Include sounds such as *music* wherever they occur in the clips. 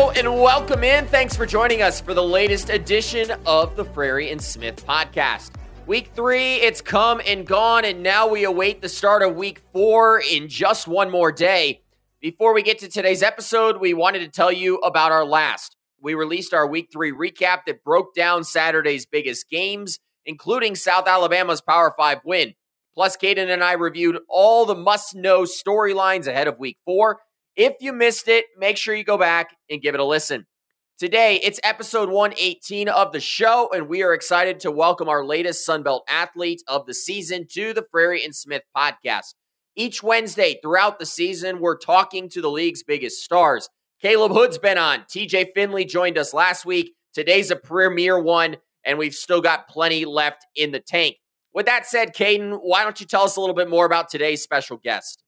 And welcome in. Thanks for joining us for the latest edition of the Frary and Smith podcast. Week three, it's come and gone, and now we await the start of week four in just one more day. Before we get to today's episode, we wanted to tell you about our last. We released our week three recap that broke down Saturday's biggest games, including South Alabama's Power Five win. Plus, Kaiden and I reviewed all the must know storylines ahead of week four if you missed it, make sure you go back and give it a listen. Today, it's episode 118 of the show, and we are excited to welcome our latest Sun Belt athlete of the season to the Frary and Smith podcast. Each Wednesday throughout the season, we're talking to the league's biggest stars. Caleb Hood's been on. TJ Finley joined us last week. Today's a premier one, and we've still got plenty left in the tank. With that said, Kaiden, why don't you tell us a little bit more about today's special guest?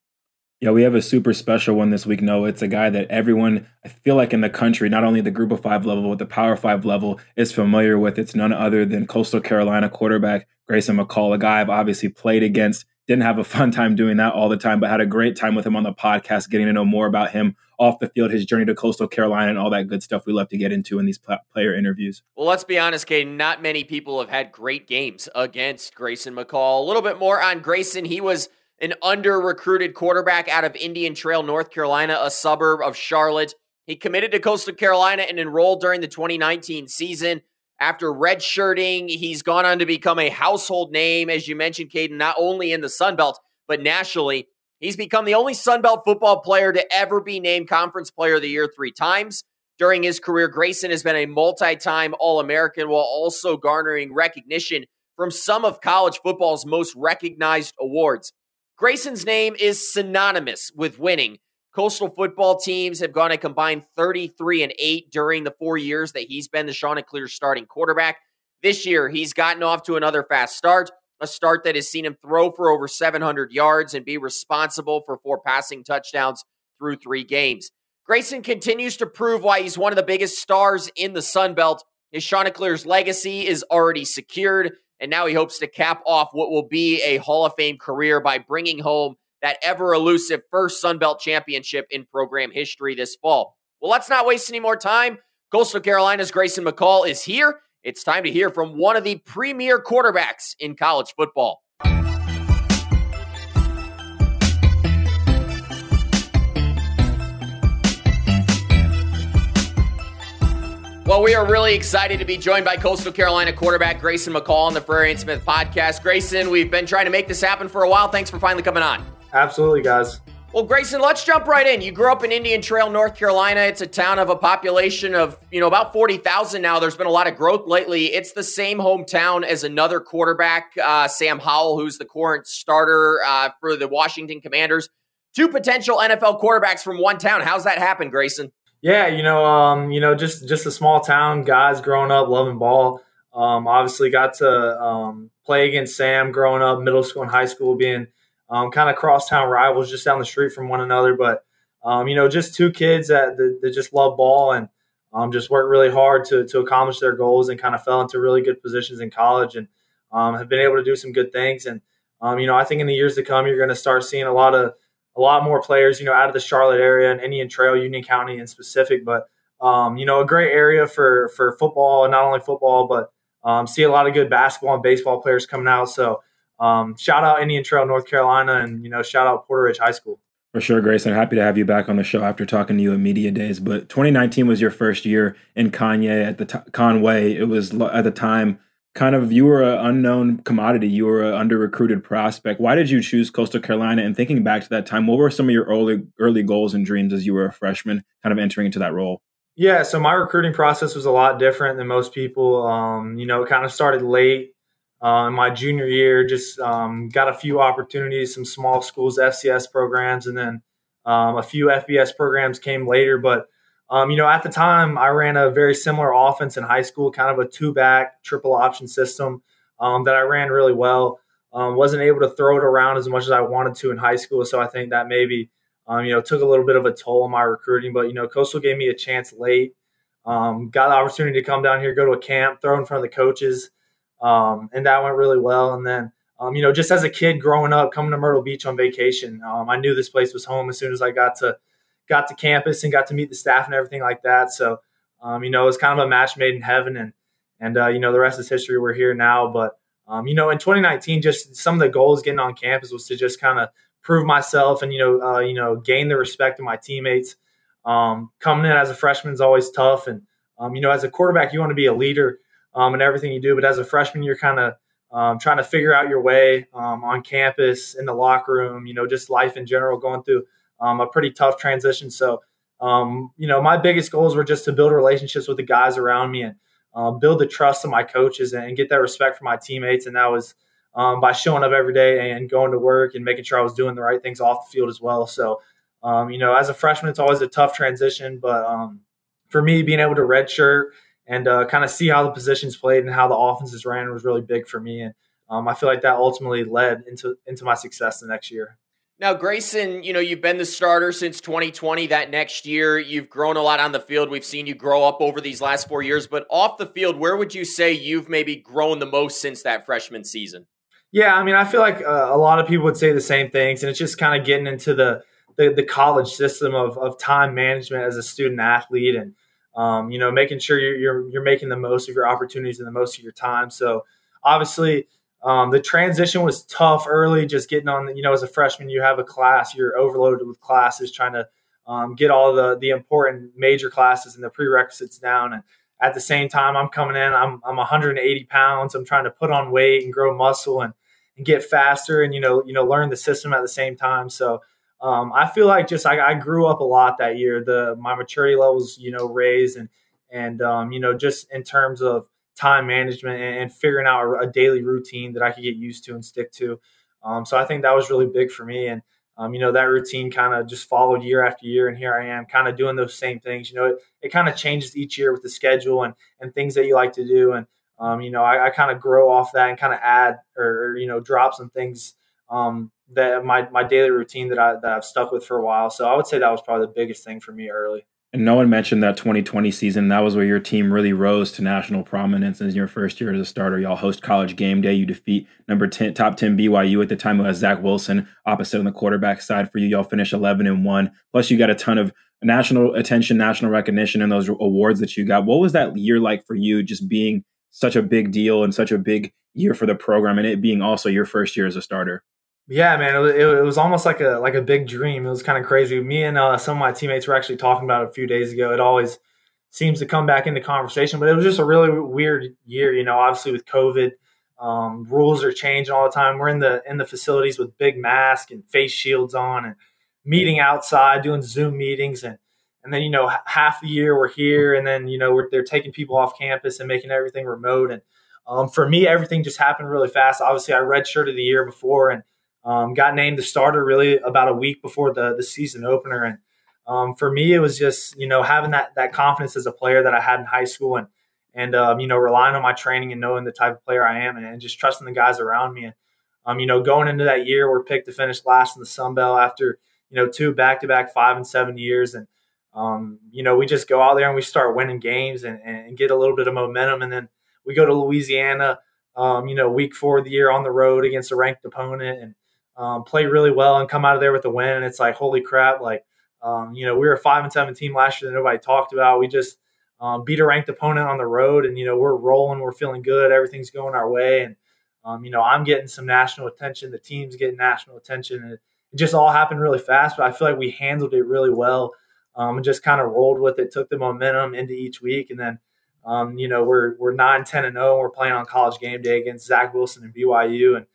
Yeah, we have a super special one this week. No, it's a guy that everyone, I feel like in the country, not only the group of five level, but the power five level is familiar with. It's none other than Coastal Carolina quarterback Grayson McCall, a guy I've obviously played against. Didn't have a *laughs* fun time doing that all the time, but had a great time with him on the podcast, getting to know more about him off the field, his journey to Coastal Carolina, and all that good stuff we love to get into in these player interviews. Well, let's be honest, Kay. Not many people have had great games against Grayson McCall. A little bit more on Grayson. He was an under recruited quarterback out of Indian Trail, North Carolina, a suburb of Charlotte. He committed to Coastal Carolina and enrolled during the 2019 season. After redshirting, he's gone on to become a household name, as you mentioned, Kaiden, not only in the Sun Belt, but nationally. He's become the only Sun Belt football player to ever be named Conference Player of the Year three times. During his career, Grayson has been a multi time All American while also garnering recognition from some of college football's most recognized awards. Grayson's name is synonymous with winning. Coastal football teams have gone a combined 33 and 8 during the four years that he's been the Chanticleer starting quarterback. This year, he's gotten off to another fast start, a start that has seen him throw for over 700 yards and be responsible for four passing touchdowns through three games. Grayson continues to prove why he's one of the biggest stars in the Sun Belt. His Chanticleer's legacy is already secured, and now he hopes to cap off what will be a Hall of Fame career by bringing home that ever elusive first Sun Belt championship in program history this fall. Well, let's not waste any more time. Coastal Carolina's Grayson McCall is here. It's time to hear from one of the premier quarterbacks in college football. Well, we are really excited to be joined by Coastal Carolina quarterback Grayson McCall on the Frary and Smith podcast. Grayson, we've been trying to make this happen for a while. Thanks for finally coming on. Absolutely, guys. Well, Grayson, let's jump right in. You grew up in Indian Trail, North Carolina. It's a town of a population of, you know, about 40,000 now. There's been a lot of growth lately. It's the same hometown as another quarterback, uh, Sam Howell, who's the current starter uh, for the Washington Commanders. Two potential NFL quarterbacks from one town. How's that happen, Grayson? Yeah, you know, um, you know, just just a small town, guys growing up loving ball. Um, obviously, got to um, play against Sam growing up, middle school and high school, being um, kind of crosstown rivals, just down the street from one another. But um, you know, just two kids that, that, that just love ball and um, just work really hard to to accomplish their goals, and kind of fell into really good positions in college, and have been able to do some good things. And you know, I think in the years to come, you're going to start seeing a lot of a lot more players, you know, out of the Charlotte area and Indian Trail, Union County in specific. But um, you know, a great area for for football, and not only football, but um, see a lot of good basketball and baseball players coming out. So um, shout out Indian Trail, North Carolina, and you know, shout out Porter Ridge High School. For sure, Grayson. Happy to have you back on the show after talking to you at media days. But 2019 was your first year in Conway at the t- Conway. It was at the time kind of you were an unknown commodity. You were an under recruited prospect. Why did you choose coastal carolina? And thinking back to that time what were some of your early early goals and dreams as you were a freshman kind of entering into that role? Yeah so my recruiting process was a lot different than most people. Um, you know it kind of started late uh, in my junior year just um, got a few opportunities some small schools fcs programs and then um, a few fbs programs came later. But um, you know, at the time, I ran a very similar offense in high school, kind of a two back triple option system um, that I ran really well. Um, wasn't able to throw it around as much as I wanted to in high school, so I think that maybe um, you know took a little bit of a toll on my recruiting. But you know, Coastal gave me a chance late. Um, got the opportunity to come down here, go to a camp, throw in front of the coaches, um, and that went really well. And then you know, just as a kid growing up, coming to Myrtle Beach on vacation, I knew this place was home as soon as I got to got to campus and got to meet the staff and everything like that. So, um, you know, it was kind of a match made in heaven, and and uh, you know, the rest is history. We're here now, but um, you know, in 2019, just some of the goals getting on campus was to just kind of prove myself and you know, uh, you know, gain the respect of my teammates. Um, coming in as a freshman is always tough, and um, you know, as a quarterback, you want to be a leader um, in everything you do. But as a freshman, you're kind of um, trying to figure out your way um, on campus, in the locker room, you know, just life in general, going through um, a pretty tough transition. So, um, you know, my biggest goals were just to build relationships with the guys around me and uh, build the trust of my coaches and get that respect from my teammates. And that was um, by showing up every day and going to work and making sure I was doing the right things off the field as well. So, um, you know, as a freshman, it's always a tough transition, but for me, being able to redshirt and uh, kind of see how the positions played and how the offenses ran was really big for me. And um, I feel like that ultimately led into into my success the next year. Now, Grayson, you know, you've been the starter since 2020. That next year, you've grown a lot on the field. We've seen you grow up over these last four years, but off the field, where would you say you've maybe grown the most since that freshman season? Yeah, I mean, I feel like uh, a lot of people would say the same things, and it's just kind of getting into the the, the college system of, of time management as a student athlete and um, you know, making sure you're, you're, you're making the most of your opportunities and the most of your time. So obviously, um, the transition was tough early. Just getting on, you know, as a freshman, you have a class, you're overloaded with classes, trying to um, get all the the important major classes and the prerequisites down. And at the same time, I'm coming in, I'm I'm 180 pounds. I'm trying to put on weight and grow muscle and and get faster and you know you know learn the system at the same time. So um, I feel like just I, I, grew up a lot that year. The my maturity levels, you know, raised and and um, you know just in terms of time management and, figuring out a, daily routine that I could get used to and stick to. Um, so I think that was really big for me. And um, you know that routine kind of just followed year after year, and here I am, kind of doing those same things. You know, it, it kind of changes each year with the schedule and and things that you like to do. And um, you know, I, I kind of grow off that and kind of add or, or you know drop some things um, that my my daily routine that I that I've stuck with for a while. So I would say that was probably the biggest thing for me early. And no one mentioned that 2020 season. That was where your team really rose to national prominence in your first year as a starter. Y'all host college game day. You defeat number 10, top 10 BYU at the time. Was Zach Wilson opposite on the quarterback side for you. Y'all finish 11 and 1. Plus, you got a ton of national attention, national recognition, and those awards that you got. What was that year like for you, just being such a big deal and such a big year for the program, and it being also your first year as a starter? Yeah, man, it, it, was almost like a like a big dream. It was kind of crazy. Me and uh, some of my teammates were actually talking about it a few days ago. It always seems to come back into conversation, but it was just a really weird year. You know, obviously with COVID, um, rules are changing all the time. We're in the in the facilities with big masks and face shields on, and meeting outside, doing Zoom meetings, and and then you know half the year we're here, and then you know they're taking people off campus and making everything remote. And um, for me, everything just happened really fast. Obviously, I redshirted the year before, and um, got named the starter really about a week before the the season opener, and um, for me, it was just you know having that that confidence as a player that I had in high school, and and um, you know relying on my training and knowing the type of player I am, and, and just trusting the guys around me. And um, you know, going into that year, we're picked to finish last in the Sun Belt after you know two back to back five and seven years, and um, you know we just go out there and we start winning games and, and get a little bit of momentum, and then we go to Louisiana. Um, you know, week four of the year on the road against a ranked opponent, and um, play really well and come out of there with a win. And it's like, holy crap! Like, um, you know, we were a five and seven team last year that nobody talked about. We just um, beat a ranked opponent on the road, and you know, we're rolling, we're feeling good, everything's going our way, and um, you know, I'm getting some national attention. The team's getting national attention, and it, just all happened really fast. But I feel like we handled it really well, um, and just kind of rolled with it, took the momentum into each week, and then. Um, you know, we're we're nine, 10 and 0. We're playing on college game day against Zach Wilson and BYU. And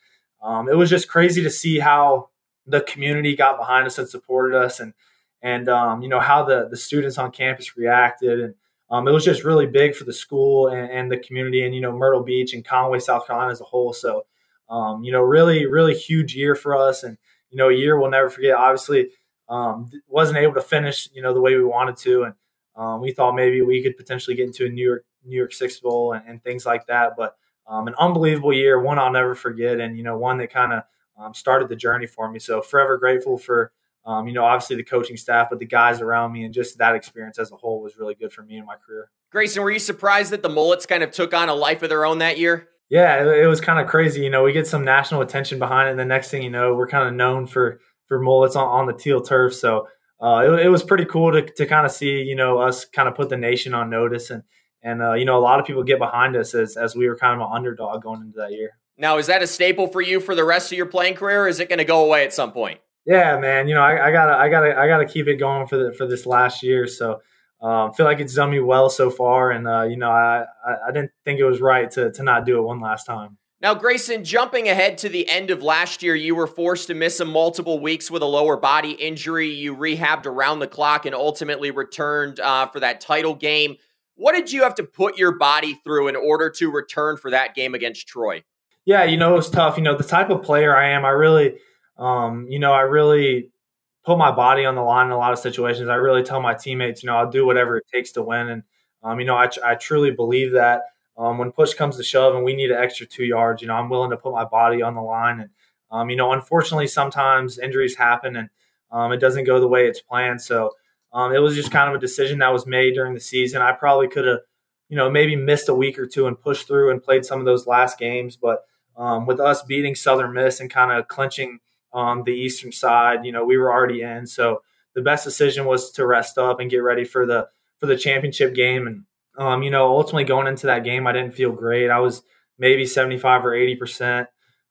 um, it was just crazy to see how the community got behind us and supported us, and and um, you know how the the students on campus reacted, and um, it was just really big for the school and, and, the community, and you know Myrtle Beach and Conway, South Carolina as a whole. So, um, you know, really, really huge year for us, and you know, a year we'll never forget. Obviously, um, wasn't able to finish, you know, the way we wanted to, and um, we thought maybe we could potentially get into a New Year's New Year's Six Bowl and, and things like that, but um, an unbelievable year, one I'll never forget, and you know one that kind of um, started the journey for me. So forever grateful for um, you know obviously the coaching staff, but the guys around me, and just that experience as a whole was really good for me in my career. Grayson, were you surprised that the Mullets kind of took on a life of their own that year? Yeah, it, it was kind of crazy. You know, we get some national attention behind it, and the next thing you know, we're kind of known for for Mullets on, on the teal turf. So uh, it, it, was pretty cool to, to kind of see, you know, us kind of put the nation on notice and, and, uh, you know, a lot of people get behind us as, as we were kind of an underdog going into that year. Now, is that a staple for you for the rest of your playing career or is it going to go away at some point? Yeah, man. You know, I, I, gotta, I gotta, I gotta keep it going for the, for this last year. So, um, feel like it's done me well so far. And, uh, you know, I, I, I didn't think it was right to, to not do it one last time. Now, Grayson, jumping ahead to the end of last year, you were forced to miss a multiple weeks with a lower body injury. You rehabbed around the clock and ultimately returned uh, for that title game. What did you have to put your body through in order to return for that game against Troy? Yeah, you know, it was tough. You know, the type of player I am, I really, um, you know, I really put my body on the line in a lot of situations. I really tell my teammates, you know, I'll do whatever it takes to win. And, um, you know, I, I truly believe that. Um, when push comes to shove and we need an extra two yards, you know, I'm willing to put my body on the line. And, um, you know, unfortunately, sometimes injuries happen and um, it doesn't go the way it's planned. So um, it was just kind of a decision that was made during the season. I probably could have, you know, maybe missed a week or two and pushed through and played some of those last games. But um, with us beating Southern Miss and kind of clinching um, the Eastern side, you know, we were already in. So the best decision was to rest up and get ready for the for the championship game and um, you know, ultimately going into that game, I didn't feel great. I was maybe 75 or 80%.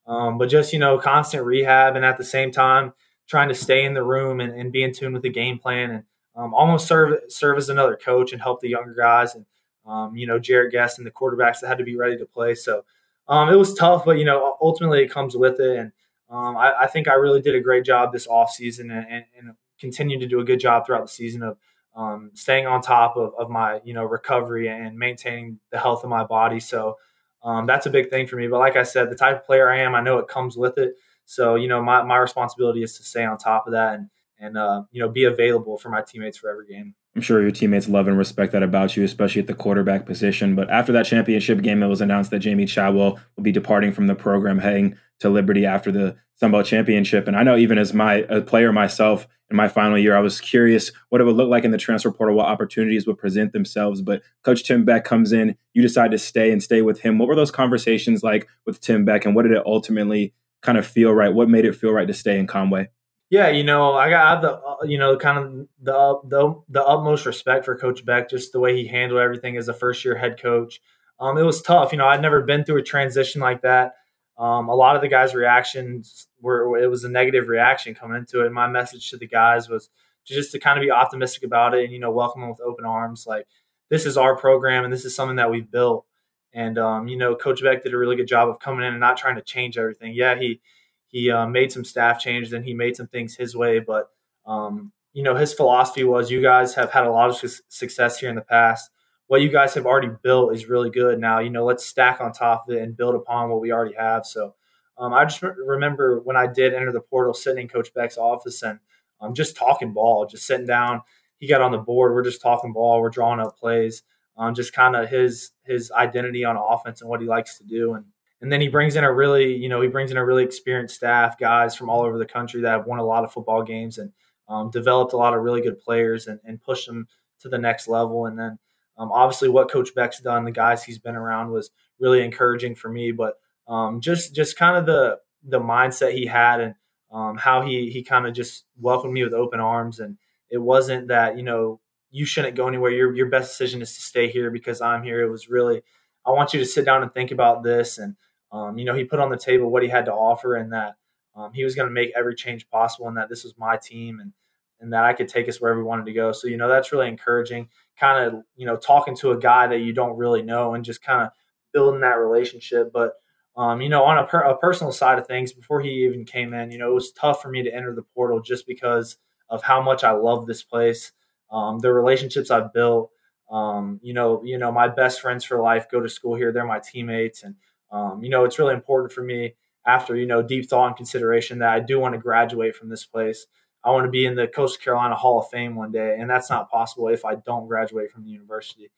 Um, but just, you know, constant rehab and at the same time trying to stay in the room and, and be in tune with the game plan and um, almost serve serve as another coach and help the younger guys and, um, you know, Jarrett Guest and the quarterbacks that had to be ready to play. So um, it was tough, but, you know, ultimately it comes with it. And um, I, I, think I really did a great job this offseason and, and, and continue to do a good job throughout the season of um, staying on top of, of my you know recovery and maintaining the health of my body. So um, that's a big thing for me. But like I said, the type of player I am, I know it comes with it. So you know my, my responsibility is to stay on top of that and and uh, you know be available for my teammates for every game. I'm sure your teammates love and respect that about you, especially at the quarterback position. But after that championship game, it was announced that Jamey Chadwell will be departing from the program, heading to Liberty after the Sun Sunbelt Championship. And I know even as my a player myself, in my final year. I was curious what it would look like in the transfer portal, what opportunities would present themselves. But Coach Tim Beck comes in, you decide to stay and stay with him. What were those conversations like with Tim Beck, and what did it ultimately kind of feel right? What made it feel right to stay in Conway? Yeah, you know, I got the uh, you know kind of the the the utmost respect for Coach Beck, just the way he handled everything as a first year head coach. Um, it was tough, you know. I'd never been through a transition like that. Um, a lot of the guys' reactions were it was a negative reaction coming into it. My message to the guys was just to kind of be optimistic about it and you know welcome them with open arms. Like this is our program and this is something that we've built. And um, you know, Coach Beck did a really good job of coming in and not trying to change everything. Yeah, he he uh, made some staff changes and he made some things his way, but um, you know, his philosophy was you guys have had a lot of success here in the past what you guys have already built is really good. Now, you know, let's stack on top of it and build upon what we already have. So, um, I just remember when I did enter the portal, sitting in Coach Beck's office and um, just talking ball, just sitting down. He got on the board. We're just talking ball. We're drawing up plays. Um, just kind of his his identity on offense and what he likes to do. And and then he brings in a really, you know, he brings in a really experienced staff, guys from all over the country that have won a lot of football games and um, developed a lot of really good players and, and pushed them to the next level. And then um, obviously, what Coach Beck's done, the guys he's been around, was really encouraging for me. But um, just just kind of the the mindset he had and um, how he he kind of just welcomed me with open arms. And it wasn't that you know you shouldn't go anywhere. Your your best decision is to stay here because I'm here. It was really I want you to sit down and think about this. And um, you know he put on the table what he had to offer and that um, he was going to make every change possible and that this was my team and and that I could take us wherever we wanted to go. So you know that's really encouraging kind of you know talking to a guy that you don't really know and just kind of building that relationship. But um, you know, on a, per, a, personal side of things, before he even came in, you know, it was tough for me to enter the portal just because of how much I love this place, um, the relationships I've built. Um, you know, you know, my best friends for life go to school here; they're my teammates, and um, you know, it's really important for me after you know deep thought and consideration that I do want to graduate from this place. I want to be in the Coastal Carolina Hall of Fame one day, and that's not possible if I don't graduate from the university.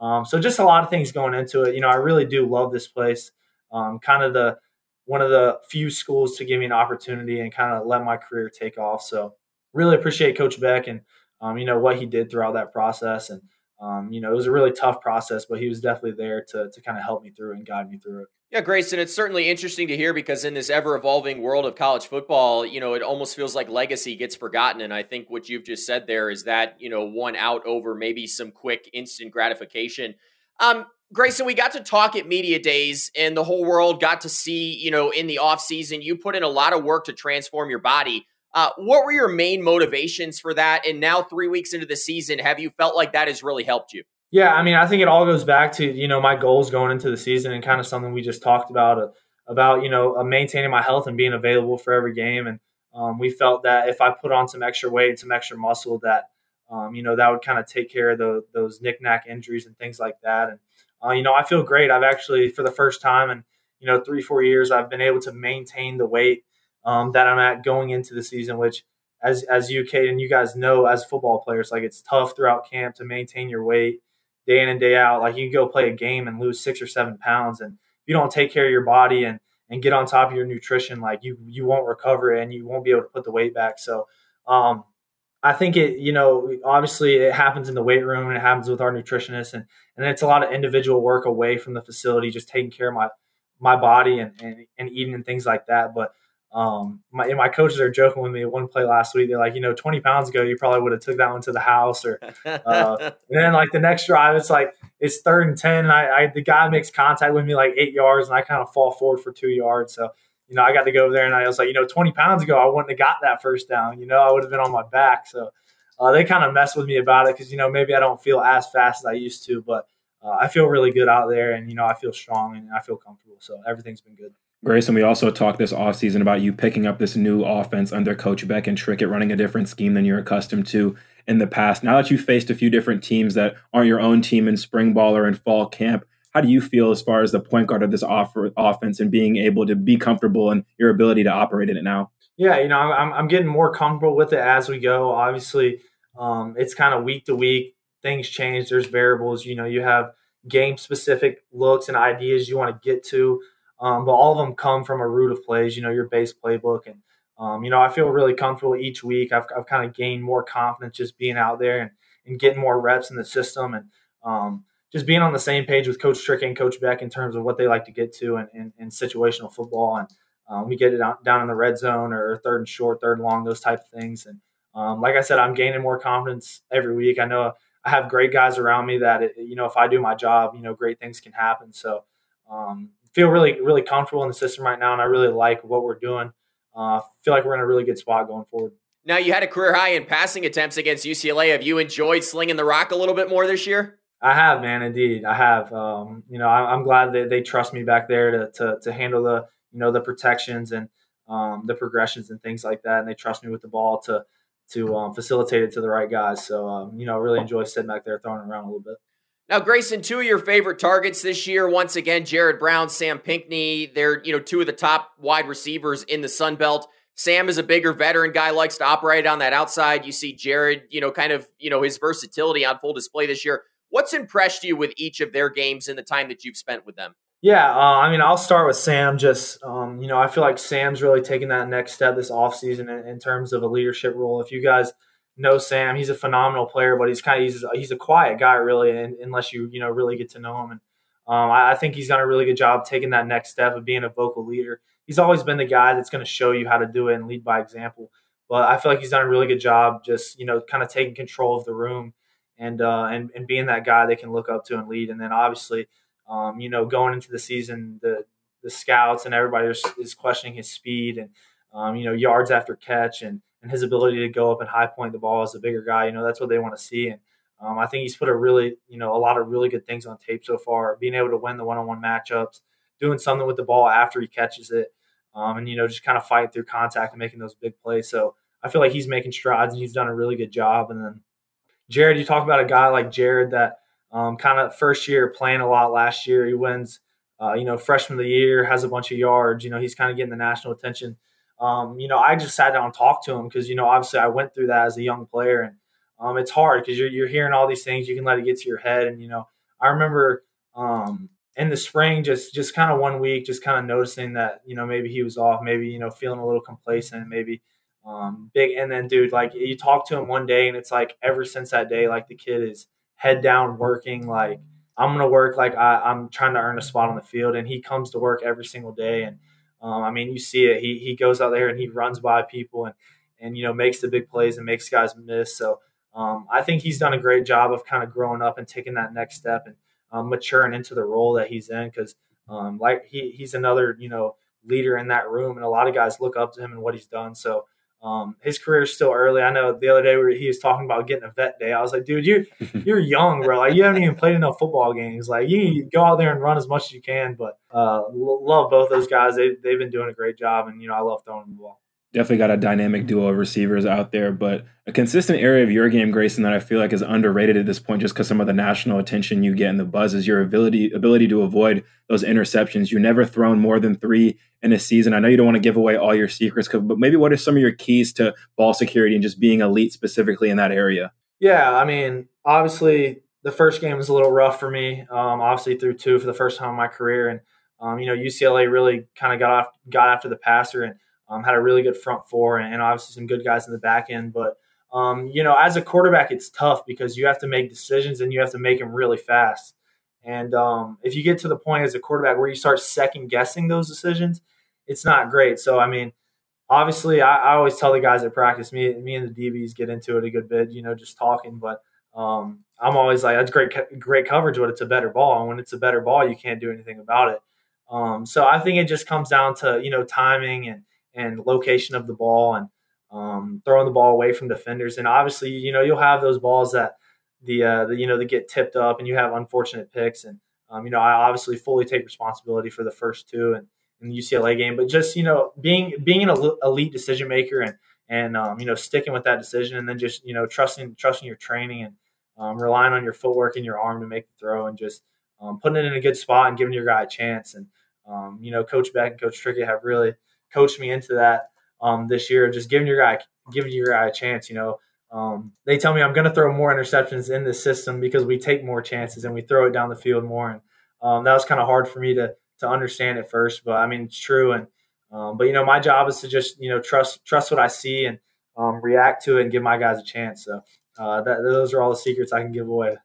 Um, so just a lot of things going into it. You know, I really do love this place. Um, kind of the one of the few schools to give me an opportunity and kind of let my career take off. So really appreciate Coach Beck and um, you know what he did throughout that process, and um, you know, it was a really tough process, but he was definitely there to to kind of help me through and guide me through it. Yeah, Grayson, it's certainly interesting to hear because in this ever evolving world of college football, you know, it almost feels like legacy gets forgotten. And I think what you've just said there is that, you know, one out over maybe some quick instant gratification. Um, Grayson, we got to talk at media days and the whole world got to see, you know, in the off season, you put in a lot of work to transform your body. Uh, what were your main motivations for that? And now, three weeks into the season, have you felt like that has really helped you? Yeah, I mean, I think it all goes back to you know my goals going into the season and kind of something we just talked about uh, about you know uh, maintaining my health and being available for every game. And um, we felt that if I put on some extra weight, some extra muscle, that um, you know that would kind of take care of the, those knick-knack injuries and things like that. And uh, you know, I feel great. I've actually for the first time in you know three four years, I've been able to maintain the weight um, that I'm at going into the season, which as as you Kate and you guys know as football players, like it's tough throughout camp to maintain your weight day in and day out. Like you can go play a game and lose six or seven pounds, and if you don't take care of your body and and get on top of your nutrition, like you you won't recover and you won't be able to put the weight back. So, um, I think it you know obviously it happens in the weight room and it happens with our nutritionists and and it's a lot of individual work away from the facility, just taking care of my my body and and, and eating and things like that. But um, my my coaches are joking with me one play last week. They're like, you know, 20 pounds ago, you probably would have took that one to the house, or *laughs* uh, and then like the next drive, it's like it's third and ten, and I, I, the guy makes contact with me like eight yards, and I kind of fall forward for two yards. So you know, I got to go over there, and I was like, you know, 20 pounds ago, I wouldn't have got that first down. You know, I would have been on my back. So uh, they kind of mess with me about it because you know maybe I don't feel as fast as I used to, but uh, I feel really good out there, and you know, I feel strong and I feel comfortable. So everything's been good. Grayson, we also talked this offseason about you picking up this new offense under Coach Beck and Trickett, running a different scheme than you're accustomed to in the past. Now that you've faced a few different teams that aren't your own team in spring ball or in fall camp, how do you feel as far as the point guard of this offense and being able to be comfortable and your ability to operate in it now? Yeah, you know, I'm, I'm getting more comfortable with it as we go. Obviously, um, it's kind of week to week. Things change. There's variables. You know, you have game specific looks and ideas you want to get to. Um, but all of them come from a root of plays, you know, your base playbook. And, um, you know, I feel really comfortable each week. I've, I've kind of gained more confidence just being out there and, and getting more reps in the system and um, just being on the same page with Coach Trick and Coach Beck in terms of what they like to get to in, in, in situational football. And um, we get it down in the red zone or third and short, third and long, those type of things. And um, like I said, I'm gaining more confidence every week. I know I have great guys around me that, it, you know, if I do my job, you know, great things can happen. So, um, feel really really comfortable in the system right now, and I really like what we're doing. Uh, feel like we're in a really good spot going forward. Now you had a career high in passing attempts against UCLA. Have you enjoyed slinging the rock a little bit more this year? I have, man. Indeed, I have. Um, you know, I, am glad that they trust me back there to, to, to handle the you know the protections and um, the progressions and things like that, and they trust me with the ball to to um, facilitate it to the right guys. So um, you know, really enjoy sitting back there throwing around a little bit. Now, Grayson, two of your favorite targets this year, once again, Jared Brown, Sam Pinckney. They're, you know, two of the top wide receivers in the Sun Belt. Sam is a bigger veteran guy, likes to operate on that outside. You see Jared, you know, kind of, you know, his versatility on full display this year. What's impressed you with each of their games in the time that you've spent with them? Yeah, uh, I mean, I'll start with Sam. Just, um, you know, I feel like Sam's really taking that next step this offseason in, in terms of a leadership role. If you guys – know Sam. He's a phenomenal player, but he's kind of he's, he's a quiet guy really, unless you you know really get to know him. And um, I, I, think he's done a really good job taking that next step of being a vocal leader. He's always been the guy that's going to show you how to do it and lead by example. But I feel like he's done a really good job, just you know, kind of taking control of the room and uh, and and being that guy they can look up to and lead. And then obviously, um, you know, going into the season, the the scouts and everybody is, is questioning his speed and um, you know yards after catch and and his ability to go up and high point the ball as a bigger guy. You know, that's what they want to see. And um, I think he's put a really, you know, a lot of really good things on tape so far. Being able to win the one-on-one matchups, doing something with the ball after he catches it, um, and you know, just kind of fight through contact and making those big plays. So I feel like he's making strides and he's done a really good job. And then Jared, you talk about a guy like Jared that um, kind of first year playing a lot last year. He wins, uh, you know, freshman of the year, has a bunch of yards. You know, he's kind of getting the national attention um, you know, I just sat down and talked to him because, you know, obviously I went through that as a young player and um, it's hard because you're, you're hearing all these things. You can let it get to your head. And, you know, I remember um, in the spring, just, just kind of one week, just kind of noticing that, you know, maybe he was off, maybe, you know, feeling a little complacent, maybe um, big. And then, dude, like you talk to him one day and it's like ever since that day, like the kid is, head down working. Like I'm gonna work like I, am trying to earn a spot on the field, and he comes to work every single day. And um, I mean, you see it. He he goes out there and he runs by people and and you know makes the big plays and makes guys miss. So um, I think he's done a great job of kind of growing up and taking that next step and um, maturing into the role that he's in because um, like he he's another you know leader in that room, and a lot of guys look up to him and what he's done. So um, his career is still early. I know the other day where he was talking about getting a vet day. I was like, dude, you *laughs* you're young, bro. Like you haven't even played enough football games. Like you go out there and run as much as you can. But uh, love both those guys. They they've been doing a great job, and you know I love throwing the ball definitely got a dynamic duo of receivers out there. But a consistent area of your game, Grayson, that I feel like is underrated at this point, just because some of the national attention you get and the buzz is your ability ability to avoid those interceptions. You never thrown more than three in a season. I know you don't want to give away all your secrets, but maybe what are some of your keys to ball security and just being elite specifically in that area? Yeah, I mean, obviously the first game was a little rough for me. Um, obviously through two for the first time in my career, and um, you know UCLA really kind of got off got after the passer and um, had a really good front four and, obviously some good guys in the back end. But um, you know, as a quarterback, it's tough because you have to make decisions and you have to make them really fast. And um, if you get to the point as a quarterback where you start second guessing those decisions, it's not great. So I mean, obviously, I, I, always tell the guys at practice, me, me and the DBs get into it a good bit, you know, just talking. But um, I'm always like, that's great, great coverage, but it's a better ball. And when it's a better ball, you can't do anything about it. Um, so I think it just comes down to you know timing and and location of the ball and um, throwing the ball away from defenders. And obviously, you know, you'll have those balls that the, uh, the you know, that get tipped up and you have unfortunate picks. And, um, you know, I obviously fully take responsibility for the first two and in the UCLA game, but just, you know, being, being an elite decision maker and, and, um, you know, sticking with that decision and then just, you know, trusting, trusting your training and um, relying on your footwork and your arm to make the throw and just um, putting it in a good spot and giving your guy a chance. And, um, you know, Coach Beck and Coach Trickett have really, coached me into that um, this year, just giving your guy giving your guy a chance. You know, um, they tell me I'm going to throw more interceptions in this system because we take more chances and we throw it down the field more. And um, that was kind of hard for me to to understand at first, but I mean it's true. And um, but you know, my job is to just you know trust trust what I see and um, react to it and give my guys a chance. So uh, that, those are all the secrets I can give away.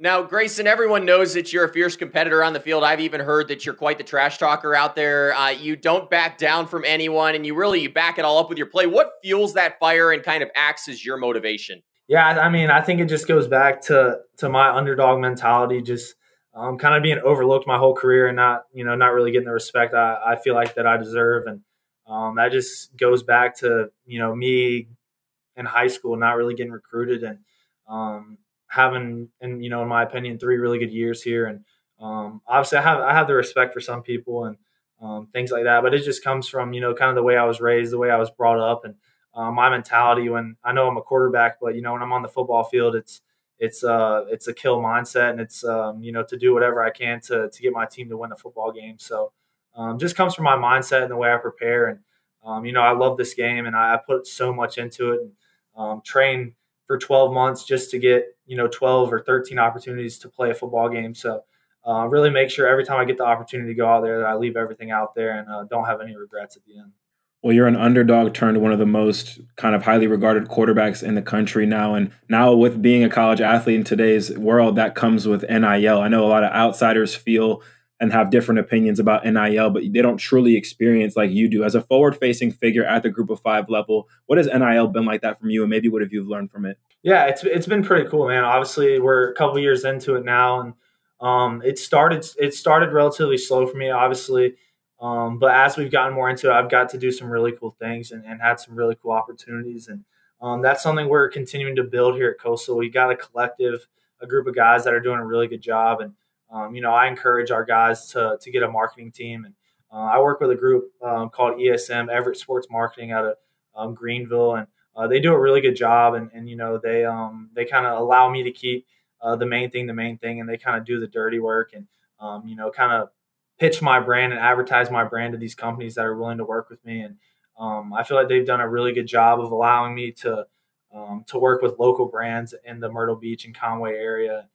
Now, Grayson, everyone knows that you're a fierce competitor on the field. I've even heard that you're quite the trash talker out there. Uh, you don't back down from anyone, and you really you back it all up with your play. What fuels that fire and kind of acts as your motivation? Yeah, I mean, I think it just goes back to to my underdog mentality, just um, kind of being overlooked my whole career and not you know not really getting the respect I, I feel like that I deserve, and um, that just goes back to you know me in high school not really getting recruited and um, having, and you know, in my opinion, three really good years here. And um, obviously, I have I have the respect for some people and um, things like that. But it just comes from you know kind of the way I was raised, the way I was brought up, and uh, my mentality. When I know I'm a quarterback, but you know when I'm on the football field, it's it's uh it's a kill mindset, and it's um, you know to do whatever I can to to get my team to win the football game. So um, just comes from my mindset and the way I prepare. And um, you know I love this game, and I, I put so much into it. And, um, train for 12 months just to get you know 12 or 13 opportunities to play a football game. So uh, really make sure every time I get the opportunity to go out there that I leave everything out there and uh, don't have any regrets at the end. Well, you're an underdog turned one of the most kind of highly regarded quarterbacks in the country now. And now, with being a college athlete in today's world, that comes with NIL. I know a lot of outsiders feel and have different opinions about NIL, but they don't truly experience like you do. As a forward facing figure at the group of five level, what has NIL been like that from you? And maybe what have you learned from it? Yeah, it's, it's been pretty cool, man. Obviously, we're a couple years into it now. And um, it started it started relatively slow for me, obviously. Um, but as we've gotten more into it, I've got to do some really cool things and, and had some really cool opportunities. And um, that's something we're continuing to build here at Coastal. We got a collective, a group of guys that are doing a really good job. And um, you know, I encourage our guys to to get a marketing team, and uh, I work with a group um, called ESM Everett Sports Marketing out of um, Greenville, and uh, they do a really good job. And, and you know, they um, they kind of allow me to keep uh, the main thing the main thing, and they kind of do the dirty work, and um, you know, kind of pitch my brand and advertise my brand to these companies that are willing to work with me. And um, I feel like they've done a really good job of allowing me to to work with local brands in the Myrtle Beach and Conway area.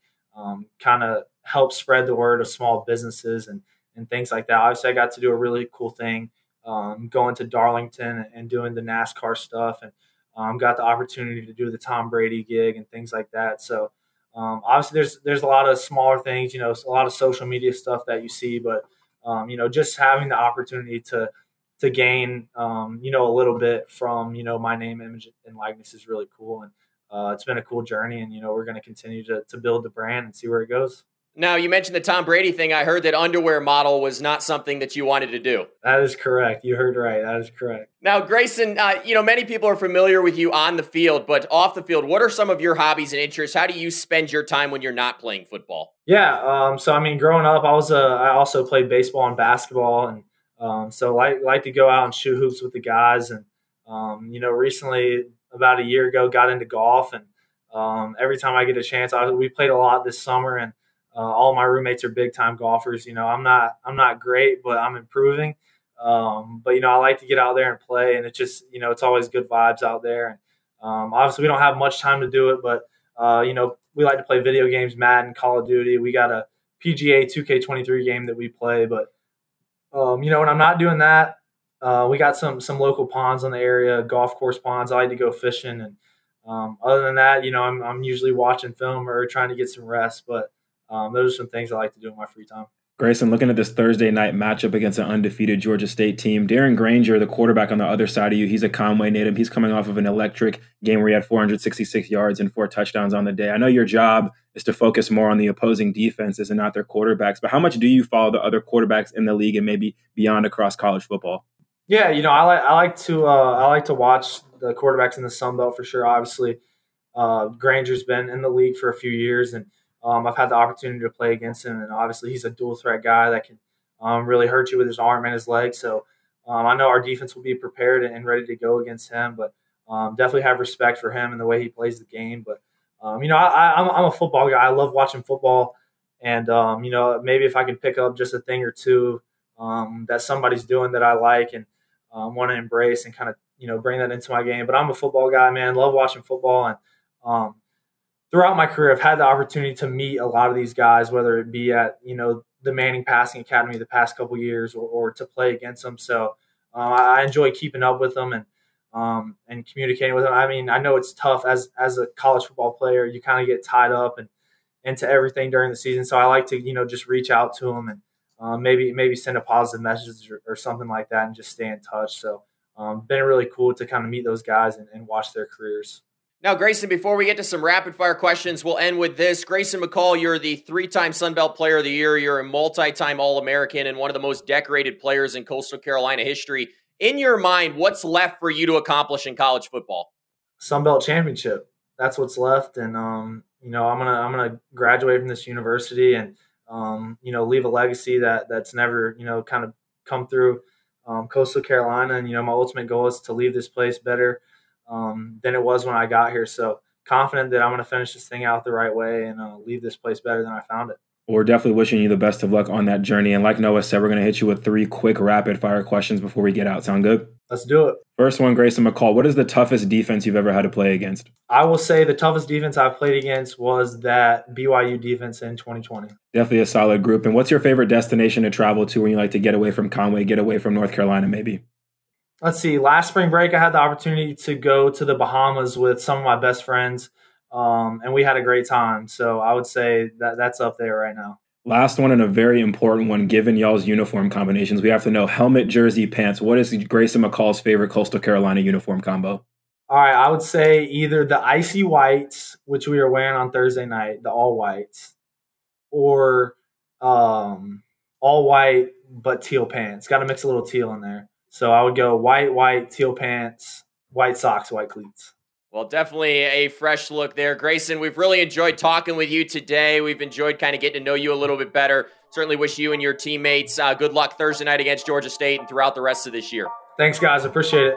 Kind of help spread the word of small businesses and, and things like that. Obviously, I got to do a really cool thing um, going to Darlington and doing the NASCAR stuff, and um, got the opportunity to do the Tom Brady gig and things like that. So, um, obviously there's there's a lot of smaller things, you know, a lot of social media stuff that you see, but um, you know, just having the opportunity to to gain, um, you know, a little bit from you know my name, image, and likeness is really cool, and uh, it's been a cool journey, and you know, we're going to continue to to build the brand and see where it goes. Now, you mentioned the Tom Brady thing. I heard that underwear model was not something that you wanted to do. That is correct. You heard right. That is correct. Now, Grayson, uh, you know, many people are familiar with you on the field, but off the field, what are some of your hobbies and interests? How do you spend your time when you're not playing football? Yeah. Um, so, I mean, growing up, I was uh, I also played baseball and basketball, and um, so like like to go out and shoot hoops with the guys. And um, you know, recently, about a year ago, got into golf, and um, every time I get a chance, I, we played a lot this summer, and uh, all my roommates are big time golfers. You know, I'm not I'm not great, but I'm improving. Um, but you know, I like to get out there and play, and it's just you know, it's always good vibes out there. And um, obviously, we don't have much time to do it, but uh, you know, we like to play video games, Madden, Call of Duty. We got a PGA 2K23 game that we play, but um, you know, when I'm not doing that, uh, we got some some local ponds on the area, golf course ponds. I like to go fishing, and um, other than that, you know, I'm I'm usually watching film or trying to get some rest, but um, those are some things I like to do in my free time. Grayson, looking at this Thursday night matchup against an undefeated Georgia State team, Darren Grainger, the quarterback on the other side of you, he's a Conway native. He's coming off of an electric game where he had 466 yards and four touchdowns on the day. I know your job is to focus more on the opposing defenses and not their quarterbacks, but how much do you follow the other quarterbacks in the league and maybe beyond across college football? Yeah, you know, I like I like to uh, I like to watch the quarterbacks in the Sun Belt for sure. Obviously, uh, Grainger's been in the league for a few years, and um, I've had the opportunity to play against him, and obviously he's a dual threat guy that can um, really hurt you with his arm and his leg. So um, I know our defense will be prepared and ready to go against him, but um, definitely have respect for him and the way he plays the game. But um, you know, I, am a football guy. I love watching football, and um, you know, maybe if I can pick up just a thing or two that somebody's doing that I like and want to embrace and kind of you know bring that into my game. But I'm a football guy, man. Love watching football and throughout my career, I've had the opportunity to meet a lot of these guys, whether it be at you know the Manning Passing Academy the past couple years, or, or, to play against them. So uh, I enjoy keeping up with them and um, and communicating with them. I mean, I know it's tough as as a college football player. You kind of get tied up and into everything during the season. So I like to you know just reach out to them and um, maybe maybe send a positive message or, or, something like that, and just stay in touch. So um, been really cool to kind of meet those guys and, and watch their careers. Now, Grayson, before we get to some rapid fire questions, we'll end with this. Grayson McCall, you're the three time Sun Belt Player of the Year. You're a multi time All American and one of the most decorated players in Coastal Carolina history. In your mind, what's left for you to accomplish in college football? Sun Belt Championship. That's what's left. And, um, you know, I'm gonna I'm gonna graduate from this university and um, you know leave a legacy that that's never you know kind of come through um, Coastal Carolina. And you know my ultimate goal is to leave this place better um, than it was when I got here. So confident that I'm going to finish this thing out the right way and uh, leave this place better than I found it. We're definitely wishing you the best of luck on that journey. And like Noah said, we're going to hit you with three quick rapid fire questions before we get out. Sound good? Let's do it. First one, Grayson McCall. What is the toughest defense you've ever had to play against? I will say the toughest defense I've played against was that BYU defense in 2020. Definitely a solid group. And what's your favorite destination to travel to when you like to get away from Conway, get away from North Carolina, maybe? let's see, last spring break, I had the opportunity to go to the Bahamas with some of my best friends, um, and we had a great time. So I would say that that's up there right now. Last one and a very important one, given y'all's uniform combinations, we have to know helmet, jersey, pants. What is Grayson McCall's favorite Coastal Carolina uniform combo? All right, I would say either the icy whites, which we are wearing on Thursday night, the all whites, or um, all white but teal pants. Got to mix a little teal in there. So I would go white, white, teal pants, white socks, white cleats. Well, definitely a fresh look there. Grayson, we've really enjoyed talking with you today. We've enjoyed kind of getting to know you a little bit better. Certainly wish you and your teammates uh, good luck Thursday night against Georgia State and throughout the rest of this year. Thanks, guys. Appreciate it.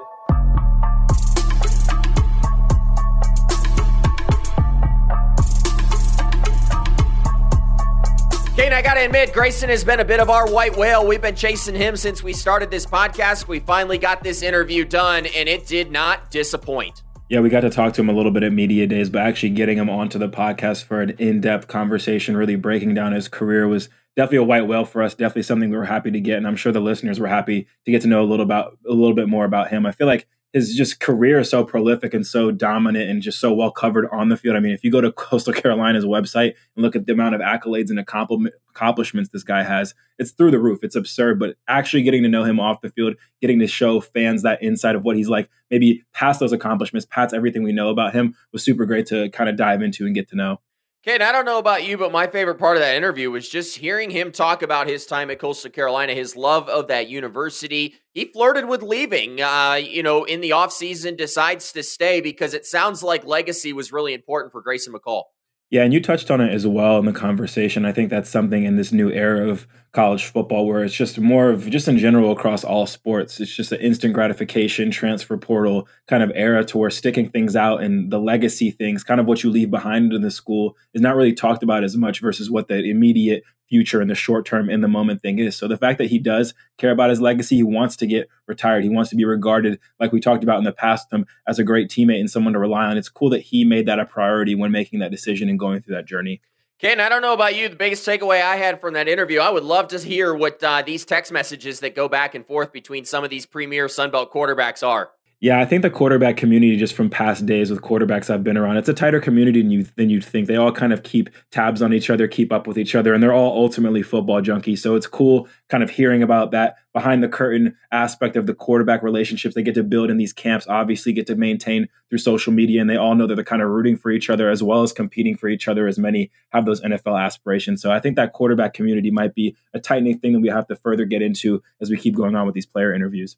Kane, I gotta admit, Grayson has been a bit of our white whale. We've been chasing him since we started this podcast. We finally got this interview done, and it did not disappoint. Yeah, we got to talk to him a little bit at Media Days, but actually getting him onto the podcast for an in depth conversation, really breaking down his career, was definitely a white whale for us. Definitely something we were happy to get, and I'm sure the listeners were happy to get to know a little about a little bit more about him. I feel like his just career is so prolific and so dominant and just so well covered on the field. I mean, if you go to *laughs* Coastal Carolina's website and look at the amount of accolades and accomplishments this guy has, it's through the roof. It's absurd. But actually getting to know him off the field, getting to show fans that insight of what he's like, maybe past those accomplishments, past everything we know about him, was super great to kind of dive into and get to know. Kate, I don't know about you, but my favorite part of that interview was just hearing him talk about his time at Coastal Carolina, his love of that university. He flirted with leaving, uh, you know, in the offseason, decides to stay because it sounds like legacy was really important for Grayson McCall. Yeah, and you touched on it as well in the conversation. I think that's something in this new era of college football where it's just more of just in general across all sports. It's just an instant gratification, transfer portal kind of era to where sticking things out and the legacy things, kind of what you leave behind in the school, is not really talked about as much versus what the immediate future and the short term in the moment thing is. So the fact that he does care about his legacy, he wants to get retired. He wants to be regarded, like we talked about in the past, him as a great teammate and someone to rely on. It's cool that he made that a priority when making that decision and going through that journey. Ken, I don't know about you. The biggest takeaway I had from that interview, I would love to hear what uh, these text messages that go back and forth between some of these premier Sun Belt quarterbacks are. Yeah, I think the quarterback community, just from past days with quarterbacks I've been around, it's a tighter community than you than you'd think. They all kind of keep tabs on each other, keep up with each other, and they're all ultimately football junkies. So it's cool, kind of hearing about that behind the curtain aspect of the quarterback relationships they get to build in these camps. Obviously, get to maintain through social media, and they all know that they're kind of rooting for each other as well as competing for each other. As many have those NFL aspirations. So I think that quarterback community might be a tightening thing that we have to further get into as we keep going on with these player interviews.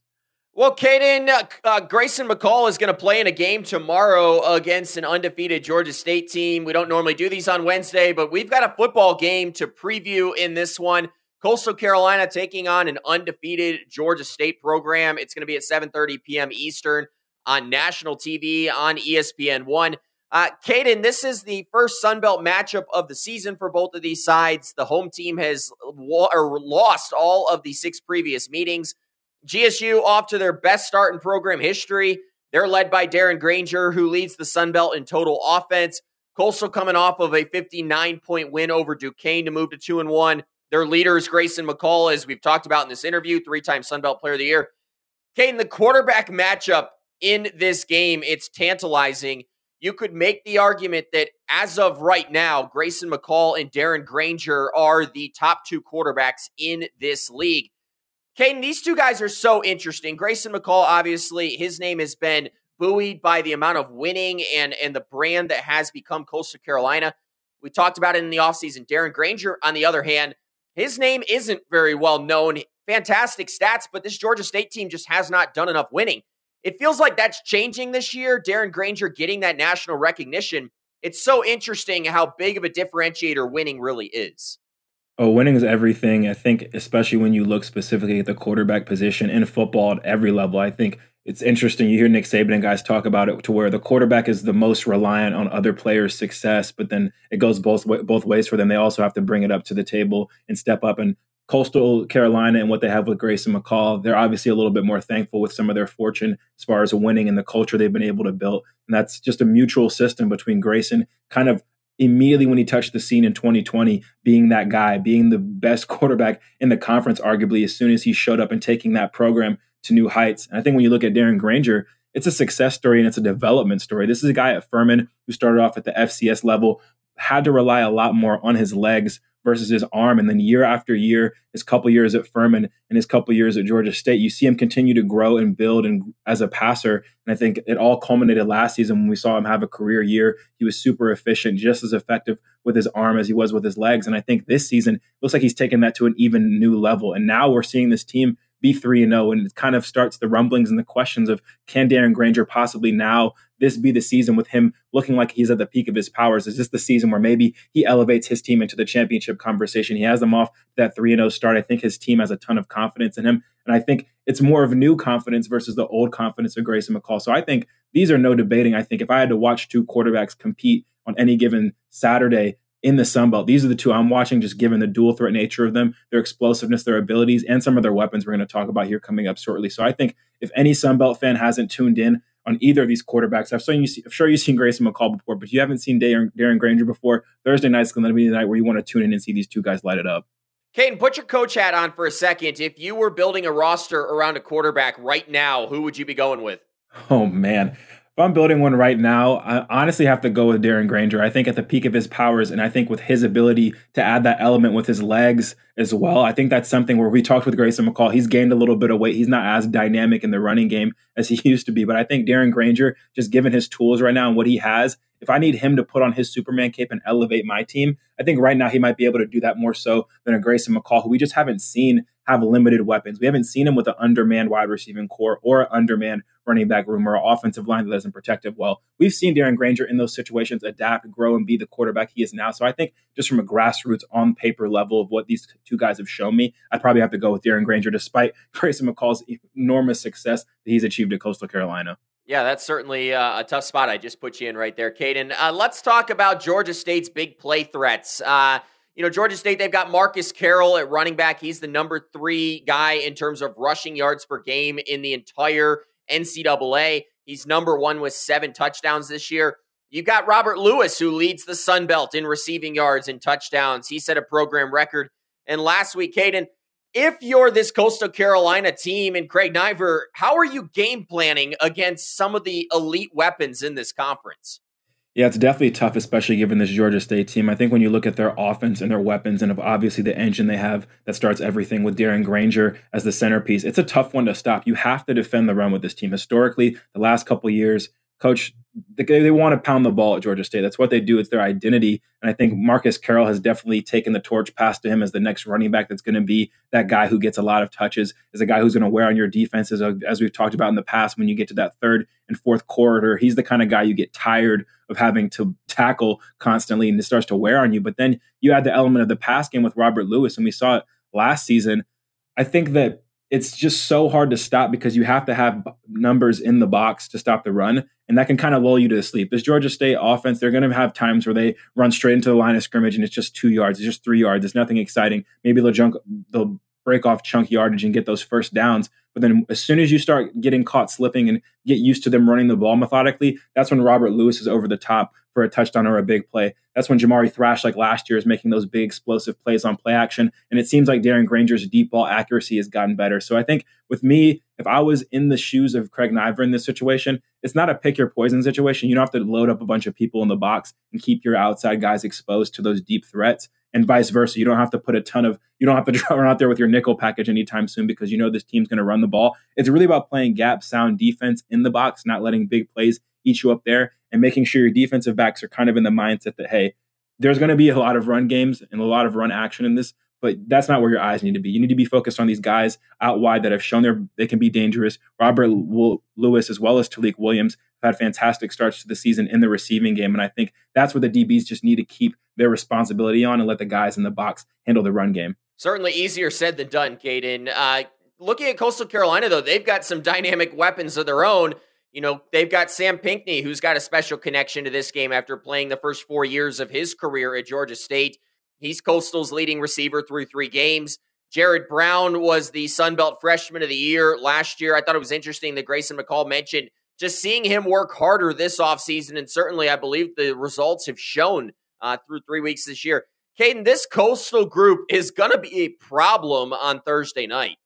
Well, Kaiden, uh, uh, Grayson McCall is going to play in a game tomorrow against an undefeated Georgia State team. We don't normally do these on Wednesday, but we've got a football game to preview in this one. Coastal Carolina taking on an undefeated Georgia State program. It's going to be at 7:30 p.m. Eastern on national TV on ESPN One. Uh, this is the first Sun Belt matchup of the season for both of these sides. The home team has lo- lost all of the six previous meetings. GSU off to their best start in program history. They're led by Darren Grainger, who leads the Sun Belt in total offense. Coastal coming off of a 59 point win over Duquesne to move to 2 and 1. Their leader is Grayson McCall, as we've talked about in this interview, three time Sun Belt Player of the Year. Kane, the quarterback matchup in this game, it's tantalizing. You could make the argument that as of right now, Grayson McCall and Darren Grainger are the top two quarterbacks in this league. Kaiden, these two guys are so interesting. Grayson McCall, obviously, his name has been buoyed by the amount of winning and, and the brand that has become Coastal Carolina. We talked about it in the offseason. Darren Grainger, on the other hand, his name isn't very well known. Fantastic stats, but this Georgia State team just has not done enough winning. It feels like that's changing this year. Darren Grainger getting that national recognition. It's so interesting how big of a differentiator winning really is. Oh, winning is everything. I think, especially when you look specifically at the quarterback position in football at every level. I think it's interesting. You hear Nick Saban and guys talk about it to where the quarterback is the most reliant on other players' success, but then it goes both both ways for them. They also have to bring it up to the table and step up. And Coastal Carolina and what they have with Grayson McCall, they're obviously a little bit more thankful with some of their fortune as far as winning and the culture they've been able to build. And that's just a mutual system between Grayson kind of immediately when he touched the scene in 2020, being that guy, being the best *laughs* quarterback in the conference, arguably, as soon as he showed up and taking that program to new heights. And I think when you look at Darren Grainger, it's a success story and it's a development story. This is a guy at Furman who started off at the FCS level, had to rely a lot more on his legs versus his arm. And then year after year, his couple years at Furman and his couple years at Georgia State, you see him continue to grow and build and as a passer. And I think it all culminated last season when we saw him have a career year. He was super efficient, just as effective with his arm as he was with his legs. And I think this season looks like he's taken that to an even new level. And now we're seeing this team be 3 and 0 and it kind of starts the rumblings and the questions of can Darren Grainger possibly now this be the season with him looking like he's at the peak of his powers? Is this the season where maybe he elevates his team into the championship conversation? He has them off that 3 0 start. I think his team has a ton of confidence in him. And I think it's more of new confidence versus the old confidence of Grayson McCall. So I think these are no debating. I think if I had to watch two quarterbacks compete on any given Saturday, in the Sun Belt. These are the two I'm watching, just given the dual threat nature of them, their explosiveness, their abilities, and some of their weapons we're going to talk about here coming up shortly. So I think if any Sun Belt fan hasn't tuned in on either of these quarterbacks, I've seen you see, I'm sure you've seen Grayson McCall before, but you haven't seen Darren, Darren Grainger before. Thursday night's going to be the night where you want to tune in and see these two guys light it up. Kaiden, put your coach hat on for a second. If you were building a roster around a quarterback right now, who would you be going with? Oh man, if I'm building one right now, I honestly have to go with Darren Grainger. I think at the peak of his powers, and I think with his ability to add that element with his legs as well, I think that's something where we talked with Grayson McCall. He's gained a little bit of weight. He's not as dynamic in the running game as he *laughs* used to be. But I think Darren Grainger, just given his tools right now and what he has, if I need him to put on his Superman cape and elevate my team, I think right now he might be able to do that more so than a Grayson McCall, who we just haven't seen have limited weapons. We haven't seen him with an undermanned wide receiving core or an undermanned running back room or offensive line that doesn't protect it well. We've seen Darren Grainger in those situations adapt, grow, and be the quarterback he is now. So I think just from a grassroots on paper level of what these two guys have shown me, I'd probably have to go with Darren Grainger despite *laughs* Grayson McCall's enormous success that he's achieved at Coastal Carolina. Yeah, that's certainly uh, a tough spot I just put you in right there, Kaiden. Uh, let's talk about Georgia State's big play threats. Uh, you know, Georgia State, they've got Marcus Carroll at running back. He's the number three guy in terms of rushing yards per game in the entire NCAA. He's number one with seven touchdowns this year. You've got Robert Lewis, who leads the Sun Belt in receiving yards and touchdowns. He set a program record. And last week, Kaiden, if you're this Coastal Carolina team and Craig Naivar, how are you game planning against some of the elite weapons in this conference? Yeah, it's definitely tough, especially given this Georgia State team. I think when you look at their offense and their weapons, and obviously the engine they have that starts everything with Darren Grainger as the centerpiece, it's a tough one to stop. You have to defend the run with this team. Historically, the last couple years, Coach, they, they want to pound the ball at Georgia State. That's what they do. It's their identity. And I think Marcus Carroll has definitely taken the torch passed to him as the next running back that's going to be that guy who gets a lot of touches, is a guy who's going to wear on your defenses, as we've talked about in the past. When you get to that third and fourth quarter, he's the kind of guy you get tired of having to tackle constantly and it starts to wear on you. But then you add the element of the pass game with Robert Lewis, and we saw it last season. I think that it's just so hard to stop because you have to have numbers in the box to stop the run, and that can kind of lull you to sleep. This Georgia State offense, they're going to have times where they run straight into the line of scrimmage and it's just two yards, it's just three yards, it's nothing exciting. Maybe they'll junk, they'll break off chunk yardage and get those first downs. But then as soon as you start getting caught slipping and get used to them running the ball methodically, that's when Robert Lewis is over the top for a touchdown or a big play. That's when Jamari Thrash, like last year, is making those big explosive plays on play action. And it seems like Darren Grainger's deep ball accuracy has gotten better. So I think with me, if I was in the shoes of Craig Naivar in this situation, it's not a pick your poison situation. You don't have to load up a bunch of people in the box and keep your outside guys exposed to those deep threats and vice versa. You don't have to put a ton of, you don't have to *laughs* run out there with your nickel package anytime soon because you know this team's going to run the ball. It's really about playing gap sound defense in the box, not letting big plays eat you up there and making sure your defensive backs are kind of in the mindset that, hey, there's going to be a lot of run games and a lot of run action in this, but that's not where your eyes need to be. You need to be focused on these guys out wide that have shown their they can be dangerous. Robert Lewis as well as Tailique Williams have had fantastic starts to the season in the receiving game, and I think that's where the DBs just need to keep their responsibility on and let the guys in the box handle the run game. Certainly easier said than done, Kaiden. Uh, looking at Coastal Carolina, though, they've got some dynamic weapons of their own. You know, they've got Sam Pinckney, who's got a special connection to this game after playing the first four years of his career at Georgia State. He's Coastal's leading receiver through three games. Jared Brown was the Sun Belt Freshman of the Year last year. I thought it was interesting that Grayson McCall mentioned just seeing him work harder this offseason. And certainly, I believe the results have shown uh, through three weeks this year. Kaiden, this Coastal group is going to be a problem on Thursday night.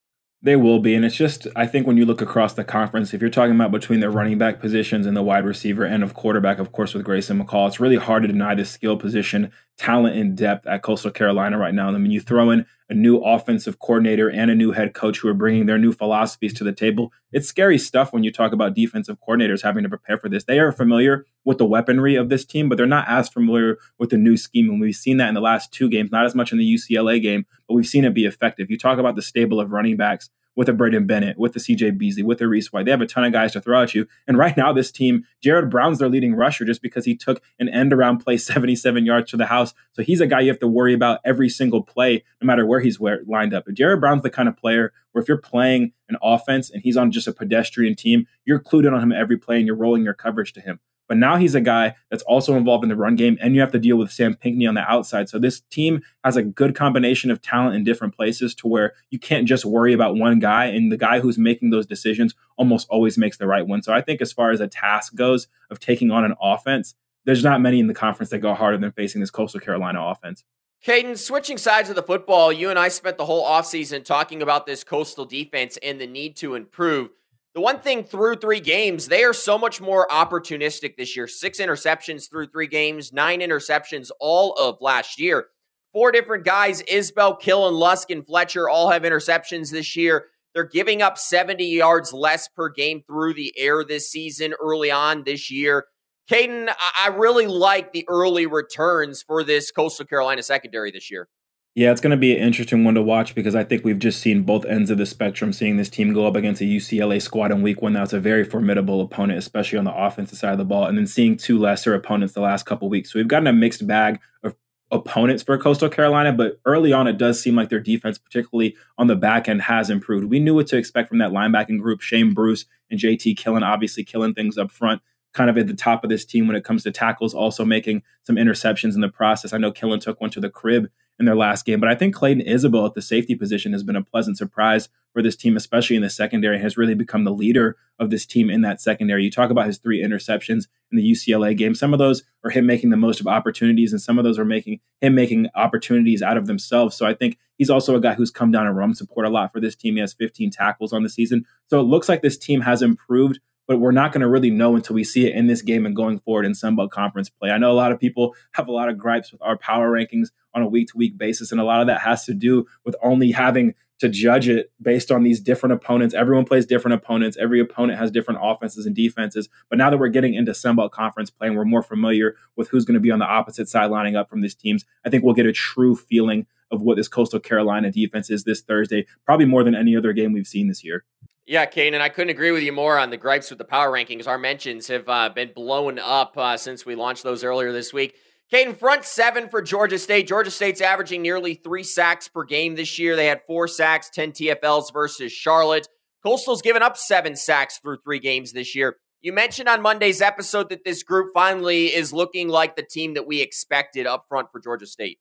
They will be. And it's just, I think when you look across the conference, if you're talking about between the running back positions and the wide receiver and of quarterback, of course, with Grayson McCall, it's really hard to deny the skill position, talent, and depth at Coastal Carolina right now. I mean, you throw in a new offensive coordinator and a new head coach who are bringing their new philosophies to the table. It's scary stuff when you talk about defensive coordinators having to prepare for this. They are familiar with the weaponry of this team, but they're not as familiar with the new scheme. And we've seen that in the last two games, not as much in the UCLA game, but we've seen it be effective. You talk about the stable of running backs with a Braydon Bennett, with the CJ Beasley, with the Reese White. They have a ton of guys to throw at you. And right now, this team, Jared Brown's their leading rusher just because he took an end around play *laughs* 77 yards to the house. So he's a guy you have to worry about every single play, no matter where he's where, lined up. But Jared Brown's the kind of player where if you're playing an offense and he's on just a pedestrian team, you're clued in on him every play and you're rolling your coverage to him. But now he's a guy that's also involved in the run game, and you have to deal with Sam Pinckney on the outside. So this team has a good combination of talent in different places to where you can't just worry about one guy, and the guy who's making those decisions almost always makes the right one. So I think as far as a task goes of taking on an offense, there's not many in the conference that go harder than facing this Coastal Carolina offense. Kaiden, switching sides of the football, you and I spent the whole offseason talking about this coastal defense and the need to improve. The one thing through three games, they are so much more opportunistic this year. Six interceptions through three games, nine interceptions all of last year. Four different guys, Isbell, Killen, Lusk, and Fletcher, all have interceptions this year. They're giving up 70 yards less per game through the air this season, early on this year. Kaiden, I really like the early returns for this Coastal Carolina secondary this year. Yeah, it's going to be an interesting one to watch because I think we've just seen both ends of the spectrum. Seeing this team go up against a UCLA squad in week one, that's a very formidable opponent, especially on the offensive side of the ball, and then seeing two lesser opponents the last couple weeks. So we've gotten a mixed bag of opponents for Coastal Carolina, but early on, it does seem like their defense, particularly on the back end, has improved. We knew what to expect from that linebacking group. Shane Bruce and JT Killen, obviously killing things up front kind of at the top of this team when it comes to tackles, also making some interceptions in the process. I know Killen took one to the crib in their last game, but I think Clayton Isbell at the safety position has been a pleasant surprise for this team, especially in the secondary, has really become the leader of this team in that secondary. You talk about his three interceptions in the UCLA game. Some of those are him making the most of opportunities, and some of those are making him making opportunities out of themselves. So I think he's also a guy who's come down and run support a lot for this team. He has 15 tackles on the season. So it looks like this team has improved but we're not going to really know until we see it in this game and going forward in Sun Belt Conference play. I know a lot of people have a lot of gripes with our power rankings on a week to week basis, and a lot of that has to do with only having to judge it based on these different opponents. Everyone plays different opponents. Every opponent has different offenses and defenses. But now that we're getting into Sun Belt Conference play and we're more familiar with who's going to be on the opposite side lining up from these teams, I think we'll get a true feeling of what this Coastal Carolina defense is this Thursday, probably more than any other game we've seen this year. Yeah, Kane, and I couldn't agree with you more on the gripes with the power rankings. Our mentions have uh, been blown up uh, since we launched those earlier this week. Kaiden, front seven for Georgia State. Georgia State's averaging nearly three sacks per game this year. They had four sacks, 10 TFLs versus Charlotte. Coastal's given up seven sacks through three games this year. You mentioned on Monday's episode that this group finally is looking like the team that we expected up front for Georgia State.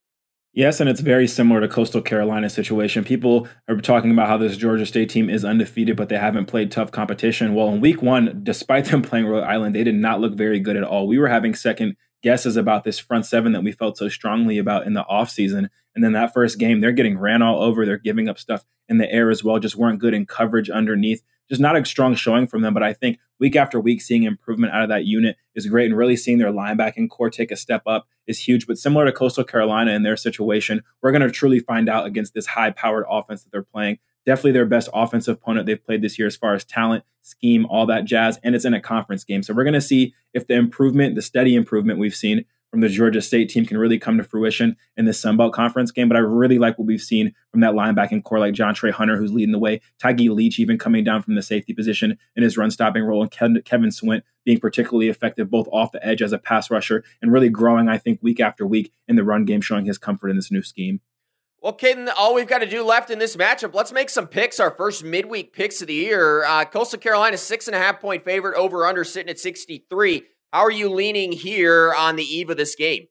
Yes, and it's very similar to Coastal Carolina situation. People are talking about how this Georgia State team is undefeated, but they haven't played tough competition. Well, in week one, despite them *laughs* playing Rhode Island, they did not look very good at all. We were having second guesses about this front seven that we felt so strongly about in the offseason. And then that first game, they're getting ran all over. They're giving up stuff in the air as well, just weren't good in coverage underneath just not a strong showing from them. But I think week after week, seeing improvement out of that unit is great, and really seeing their linebacking core take a step up is huge. But similar to Coastal Carolina in their situation, we're going to truly find out against this high-powered offense that they're playing. Definitely their best offensive opponent they've played this year as far as talent, scheme, all that jazz, and it's in a conference game. So we're going to see if the improvement, the steady improvement we've seen from the Georgia State team can really come to fruition in this Sun Belt Conference game. But I really like what we've seen from that linebacking core, like Jontrey Hunter, who's leading the way, Tyge Leach even coming down from the safety position in his run stopping role, and Kevin Swint being particularly effective both off the edge as a pass rusher and really growing, I think, week after week in the run game, showing his comfort in this new scheme. Well, Kaiden, all we've got to do left in this matchup, let's make some picks. Our first midweek picks of the year. Uh, Coastal Carolina, six and a half point favorite, over under sitting at 63. How are you leaning here on the eve of this game?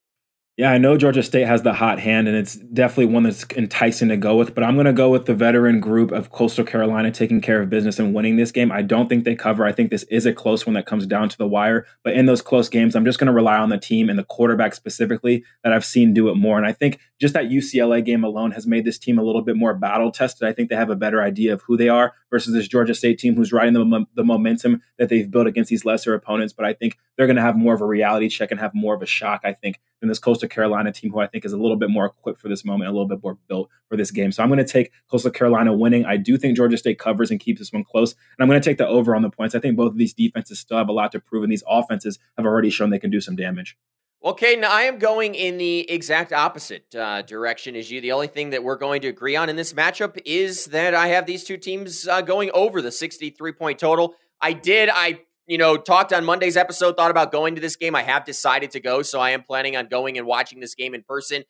Yeah, I know Georgia State has the hot hand, and it's definitely one that's enticing to go with. But I'm going to go with the veteran group of Coastal Carolina taking care of business and winning this game. I don't think they cover. I think this is a close one that comes down to the wire. But in those close games, I'm just going to rely on the team and the quarterback specifically that I've seen do it more. And I think just that UCLA game alone has made this team a little bit more battle tested. I think they have a better idea of who they are versus this Georgia State team who's riding the, the momentum that they've built against these lesser opponents. But I think they're going to have more of a reality check and have more of a shock, I think, than this Coastal Carolina team, who I think is a little bit more equipped for this moment, a little bit more built for this game. So I'm going to take Coastal Carolina winning. I do think Georgia State covers and keeps this one close. And I'm going to take the over on the points. I think both of these defenses still have a lot to prove, and these offenses have already shown they can do some damage. Well, Kaiden, I am going in the exact opposite uh, direction as you. The only thing that we're going to agree on in this matchup is that I have these two teams uh, going over the 63 point total. I did. I you know, talked on Monday's episode, thought about going to this game. I have decided to go, so I am planning on going and watching this game in person.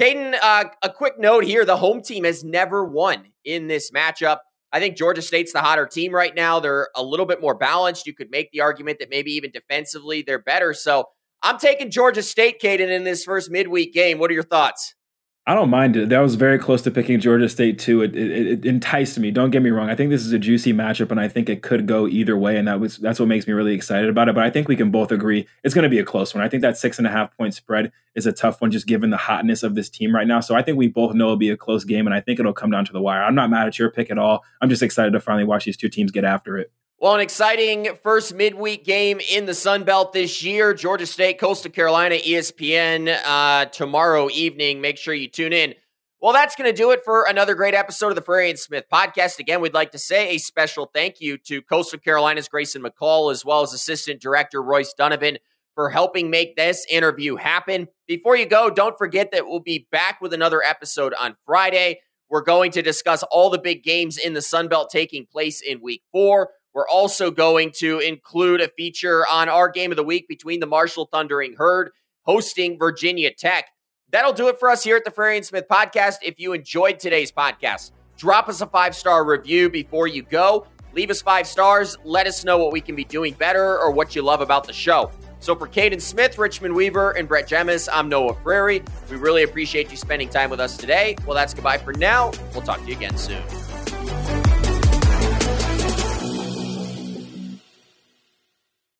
Kaiden, uh, a quick note here the home team has never won in this matchup. I think Georgia State's the hotter team right now. They're a little bit more balanced. You could make the argument that maybe even defensively they're better. So I'm taking Georgia State, Kaiden, in this first midweek game. What are your thoughts? I don't mind it. That was very close to picking Georgia State too. It, it, it, enticed me. Don't get me wrong. I think this is a juicy matchup, and I think it could go either way, and that was that's what makes me really excited about it. But I think we can both agree it's going to be a close one. I think that six and a half point spread is a tough one, just given the hotness of this team right now. So I think we both know it'll be a close game, and I think it'll come down to the wire. I'm not mad at your pick at all. I'm just excited to finally watch these two teams get after it. Well, an exciting first midweek game in the Sun Belt this year. Georgia State, Coastal Carolina, ESPN uh, tomorrow evening. Make sure you tune in. Well, that's going to do it for another great episode of the Frary and Smith podcast. Again, we'd like to say a special thank you to Coastal Carolina's Grayson McCall, as well as Assistant Director Royce Donovan, for helping make this interview happen. Before you go, don't forget that we'll be back with another episode on Friday. We're going to discuss all the big games in the Sun Belt taking place in week four. We're also going to include a feature on our game of the week between the Marshall Thundering Herd hosting Virginia Tech. That'll do it for us here at the Frary and Smith podcast. If you enjoyed today's podcast, drop us a five star review before you go. Leave us five stars. Let us know what we can be doing better or what you love about the show. So for Kaiden Smith, Richmond Weaver, and Brett Jemis, I'm Noah Frary. We really appreciate you spending time with us today. Well, that's goodbye for now. We'll talk to you again soon.